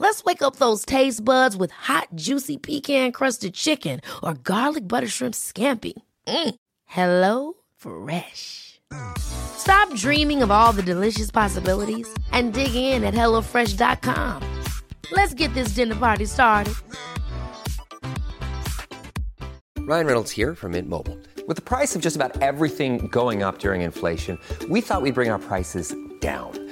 Let's wake up those taste buds with hot, juicy pecan crusted chicken or garlic butter shrimp scampi. Mm. Hello Fresh. Stop dreaming of all the delicious possibilities and dig in at HelloFresh.com. Let's get this dinner party started. Ryan Reynolds here from Mint Mobile. With the price of just about everything going up during inflation, we thought we'd bring our prices down.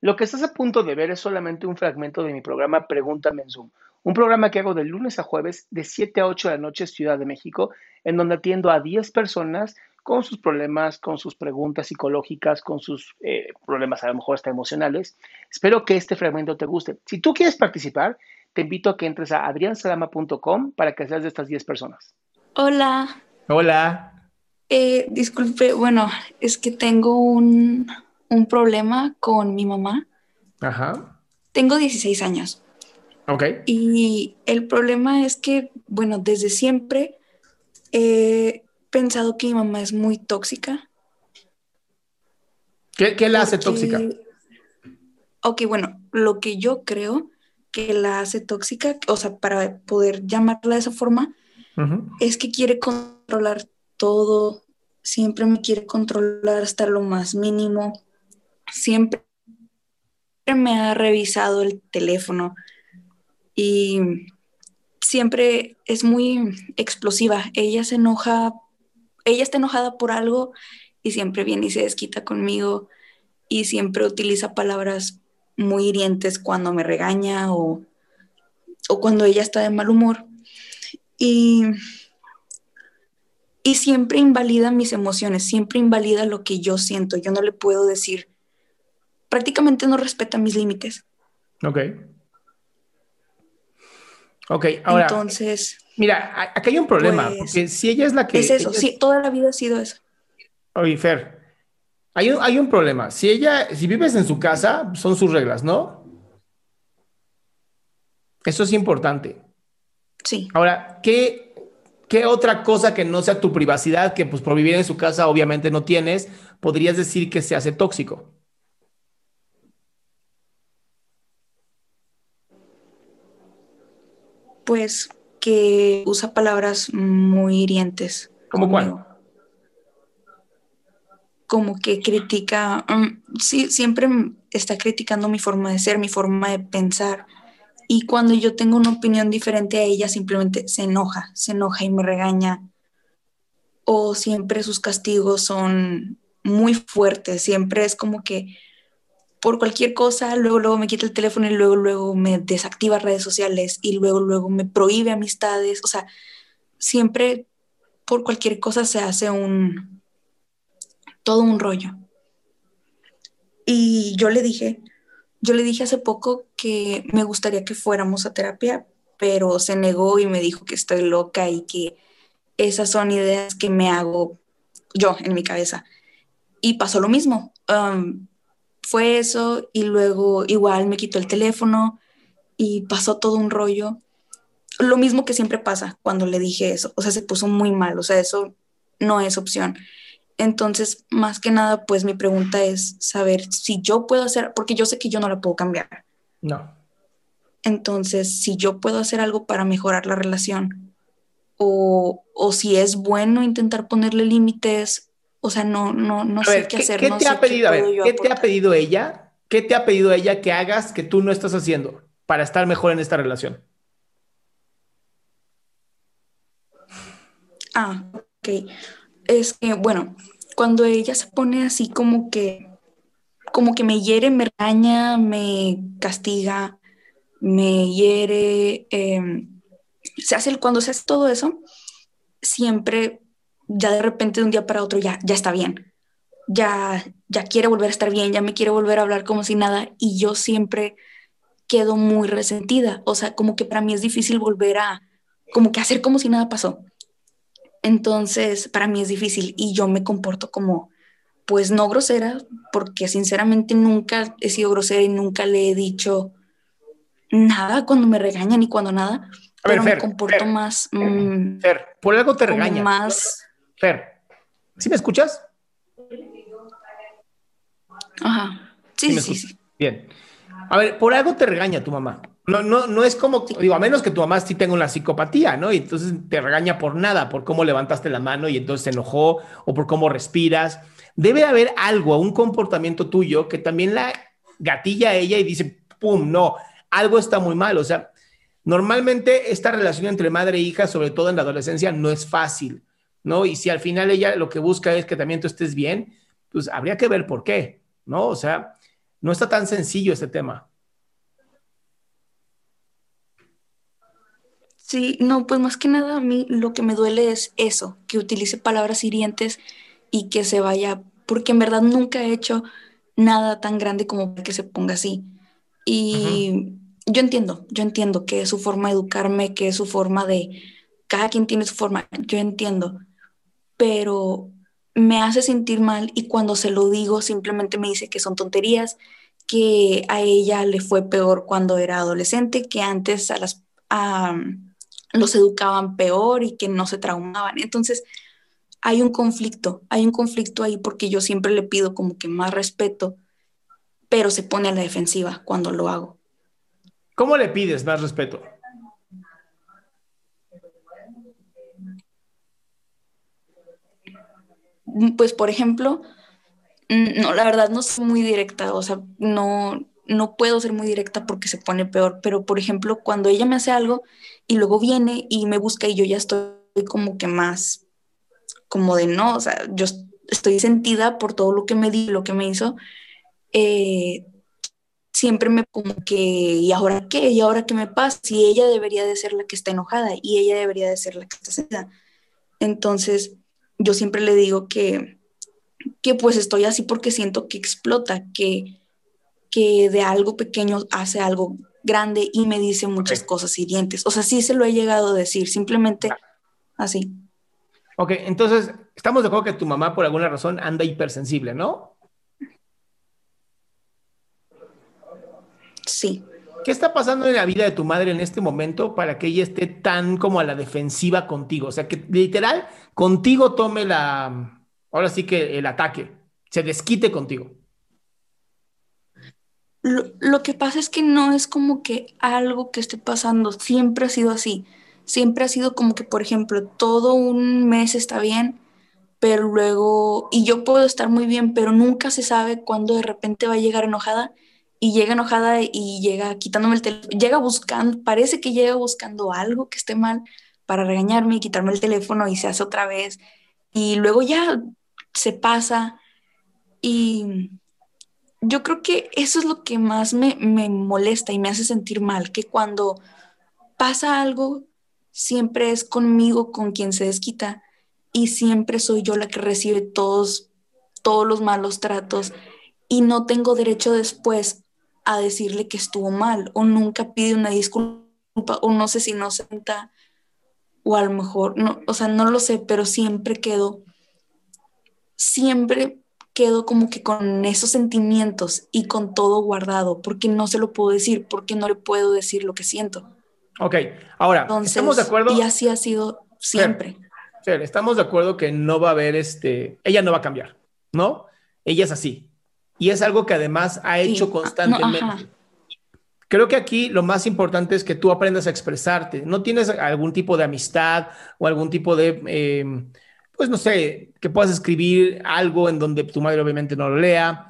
Lo que estás a punto de ver es solamente un fragmento de mi programa Pregúntame en Zoom, un programa que hago de lunes a jueves de 7 a 8 de la noche Ciudad de México, en donde atiendo a 10 personas con sus problemas, con sus preguntas psicológicas, con sus eh, problemas a lo mejor hasta emocionales. Espero que este fragmento te guste. Si tú quieres participar, te invito a que entres a adriansalama.com para que seas de estas 10 personas. Hola, hola. eh, disculpe, bueno, es que tengo un, un problema con mi mamá. Ajá. Tengo 16 años Ok. y el problema es que, bueno, desde siempre he pensado que mi mamá es muy tóxica. ¿Qué, qué la hace tóxica? Ok, bueno, lo que yo creo que la hace tóxica, o sea, para poder llamarla de esa forma, es que quiere controlar todo, siempre me quiere controlar hasta lo más mínimo, siempre me ha revisado el teléfono y siempre es muy explosiva. Ella se enoja, ella está enojada por algo y siempre viene y se desquita conmigo y siempre utiliza palabras muy hirientes cuando me regaña o, o cuando ella está de mal humor. Y, y siempre invalida mis emociones, siempre invalida lo que yo siento. Yo no le puedo decir, prácticamente no respeta mis límites. Ok. Ok, ahora, Entonces, mira, a- aquí hay un problema, pues, porque si ella es la que... es eso, sí, toda la vida ha sido eso. Oye, Fer, hay un, hay un problema. Si ella, si vives en su casa, son sus reglas, ¿no? Eso es importante. Sí. Ahora, ¿qué, qué otra cosa que no sea tu privacidad, que pues por vivir en su casa obviamente no tienes, podrías decir que se hace tóxico? Pues que usa palabras muy hirientes. ¿Cómo cuál? Como que critica, mm, sí, siempre está criticando mi forma de ser, mi forma de pensar. Y cuando yo tengo una opinión diferente a ella, simplemente se enoja, se enoja y me regaña. O siempre sus castigos son muy fuertes, siempre es como que por cualquier cosa, luego, luego me quita el teléfono y luego, luego me desactiva redes sociales y luego, luego me prohíbe amistades. O sea, siempre por cualquier cosa se hace un, todo un rollo. Y yo le dije, yo le dije hace poco que me gustaría que fuéramos a terapia, pero se negó y me dijo que estoy loca y que esas son ideas que me hago yo en mi cabeza. Y pasó lo mismo. Um, fue eso y luego igual me quitó el teléfono y pasó todo un rollo. Lo mismo que siempre pasa cuando le dije eso, o sea, se puso muy mal, o sea, eso no es opción. Entonces, más que nada, pues mi pregunta es saber si yo puedo hacer, porque yo sé que yo no la puedo cambiar. No. Entonces, si yo puedo hacer algo para mejorar la relación o, o si es bueno intentar ponerle límites, o sea, no, no, no A sé ver, qué ¿qué, hacer. qué no te sé ha pedido? A ver, ¿qué te ha pedido ella? ¿Qué te ha pedido ella que hagas que tú no estás haciendo para estar mejor en esta relación? Ah, ok. Es que, bueno, cuando ella se pone así como que, como que me hiere, me regaña, me castiga, me hiere, em, se hace, cuando se hace todo eso, siempre, ya de repente de un día para otro, ya, ya está bien, ya, ya quiere volver a estar bien, ya me quiere volver a hablar como si nada, y yo siempre quedo muy resentida, o sea, como que para mí es difícil volver a, como que hacer como si nada pasó. Entonces, para mí es difícil y yo me comporto como, pues no grosera, porque sinceramente nunca he sido grosera y nunca le he dicho nada cuando me regañan y cuando nada, pero me comporto más... Mm, Fer, por algo te regaña. Más... Fer, ¿sí me escuchas? Ajá, sí, sí, sí. Bien. A ver, por algo te regaña tu mamá. No, no, no es como, digo, a menos que tu mamá sí tenga una psicopatía, ¿no? Y entonces te regaña por nada, por cómo levantaste la mano y entonces se enojó o por cómo respiras. Debe haber algo, un comportamiento tuyo que también la gatilla a ella y dice, pum, no, algo está muy mal. O sea, normalmente esta relación entre madre e hija, sobre todo en la adolescencia, no es fácil, ¿no? Y si al final ella lo que busca es que también tú estés bien, pues habría que ver por qué, ¿no? O sea, no está tan sencillo este tema. Sí, no, pues más que nada a mí lo que me duele es eso, que utilice palabras hirientes y que se vaya, porque en verdad nunca he hecho nada tan grande como que se ponga así. Y yo entiendo, yo entiendo que es su forma de educarme, que es su forma de, cada quien tiene su forma, yo entiendo, pero me hace sentir mal y cuando se lo digo simplemente me dice que son tonterías, que a ella le fue peor cuando era adolescente, que antes a las los educaban peor y que no se traumaban. Entonces, hay un conflicto, hay un conflicto ahí porque yo siempre le pido como que más respeto, pero se pone a la defensiva cuando lo hago. ¿Cómo le pides más respeto? Pues, por ejemplo, mm, no, la verdad no soy muy directa, o sea, no, no puedo ser muy directa porque se pone peor, pero por ejemplo, cuando ella me hace algo y luego viene y me busca y yo ya estoy como que más, como de no, o sea, yo estoy sentida por todo lo que me di, lo que me hizo, eh, siempre me como que, ¿y ahora qué? ¿Y ahora qué me pasa? Si ella debería de ser la que está enojada y ella debería de ser la que está sentida. Entonces, yo siempre le digo que, que pues estoy así porque siento que explota, que que de algo pequeño hace algo grande y me dice muchas cosas hirientes. O sea, sí se lo he llegado a decir, simplemente así. Ok, entonces, estamos de acuerdo que tu mamá por alguna razón anda hipersensible, ¿no? Sí. ¿Qué está pasando en la vida de tu madre en este momento para que ella esté tan como a la defensiva contigo? O sea, que literal contigo tome la, ahora sí que el ataque, se desquite contigo. Lo, que pasa es que no es como que algo que esté pasando, siempre ha sido así. Siempre ha sido como que, por ejemplo, todo un mes está bien, pero luego, y yo puedo estar muy bien, pero nunca se sabe cuándo de repente va a llegar enojada y llega enojada y llega quitándome el teléfono, llega buscando, parece que llega buscando algo que esté mal para regañarme y quitarme el teléfono y se hace otra vez. Y luego ya se pasa. Y yo creo que eso es lo que más me, molesta y me hace sentir mal, que cuando pasa algo, siempre es conmigo con quien se desquita y siempre soy yo la que recibe todos, todos los malos tratos. Y no tengo derecho después a decirle que estuvo mal o nunca pide una disculpa o no sé si no senta o a lo mejor, no, o sea, no lo sé, pero siempre quedo, siempre quedo como que con esos sentimientos y con todo guardado, porque no se lo puedo decir, porque no le puedo decir lo que siento. Ok, ahora, ¿estamos de acuerdo? Y así ha sido siempre. estamos de acuerdo que no va a haber este, ella no va a cambiar, ¿no? Ella es así. Y es algo que además ha hecho ah, constantemente. Creo que aquí lo más importante es que tú aprendas a expresarte. No tienes algún tipo de amistad o algún tipo de... Eh, pues no sé, que puedas escribir algo en donde tu madre obviamente no lo lea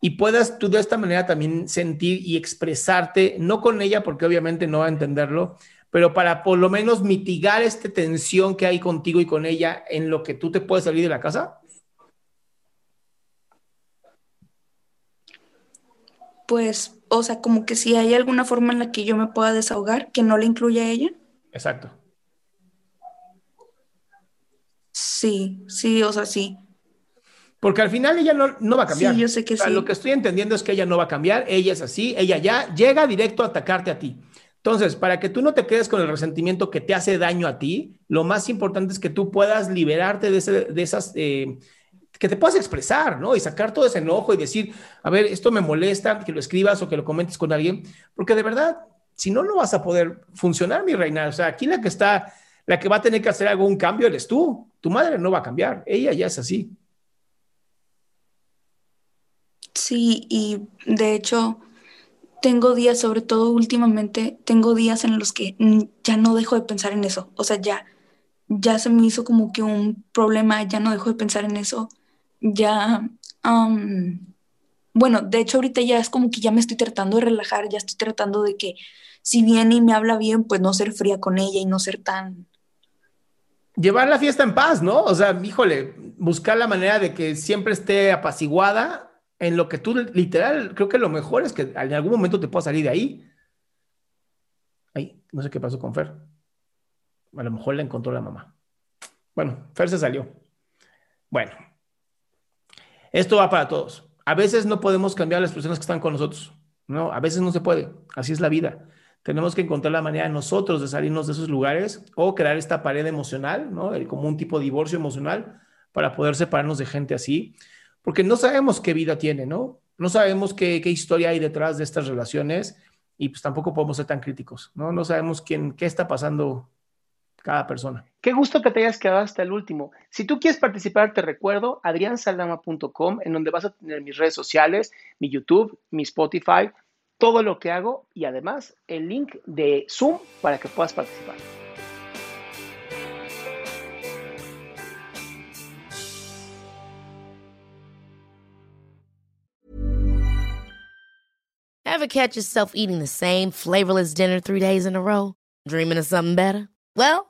y puedas tú de esta manera también sentir y expresarte, no con ella porque obviamente no va a entenderlo, pero para por lo menos mitigar esta tensión que hay contigo y con ella en lo que tú te puedes salir de la casa? Pues, o sea, como que si hay alguna forma en la que yo me pueda desahogar, que no le incluya a ella. Exacto. Sí, sí, o sea, sí. Porque al final ella no, no va a cambiar. Sí, yo sé que O sea, sí. Lo que estoy entendiendo es que ella no va a cambiar, ella es así, ella ya llega directo a atacarte a ti. Entonces, para que tú no te quedes con el resentimiento que te hace daño a ti, lo más importante es que tú puedas liberarte de, ese- de esas, eh, que te puedas expresar, ¿no? Y sacar todo ese enojo y decir, a ver, esto me molesta, que lo escribas o que lo comentes con alguien, porque de verdad, si no, no vas a poder funcionar, mi reina. O sea, aquí la que está, la que va a tener que hacer algún cambio eres tú. Tu madre no va a cambiar, ella ya es así. Sí, y de hecho, tengo días, sobre todo últimamente, tengo días en los que ya no dejo de pensar en eso. O sea, ya, ya se me hizo como que un problema, ya no dejo de pensar en eso. Ya, bueno, de hecho ahorita ya es como que ya me estoy tratando de relajar, ya estoy tratando de que si viene y me habla bien, pues no ser fría con ella y no ser tan... llevar la fiesta en paz, ¿no? O sea, híjole, buscar la manera de que siempre esté apaciguada en lo que tú literal, creo que lo mejor es que en algún momento te puedas salir de ahí. Ay, no sé qué pasó con Fer. A lo mejor la encontró la mamá. Bueno, Fer se salió. Bueno, esto va para todos. A veces no podemos cambiar las personas que están con nosotros, ¿no? A veces no se puede. Así es la vida. Tenemos que encontrar la manera nosotros de salirnos de esos lugares o crear esta pared emocional, ¿no? El- Como un tipo de divorcio emocional para poder separarnos de gente así, porque no sabemos qué vida tiene, ¿no? No sabemos qué, qué historia hay detrás de estas relaciones y pues tampoco podemos ser tan críticos, ¿no? No sabemos quién, qué está pasando cada persona. Qué gusto que te hayas quedado hasta el último. Si tú quieres participar, te recuerdo adriansaldama.com, en donde vas a tener mis redes sociales, mi YouTube, mi Spotify, todo lo que hago y además el link de Zoom para que puedas participar. Ever catch yourself eating the same flavorless dinner three days in a row? Dreaming of something better? Well,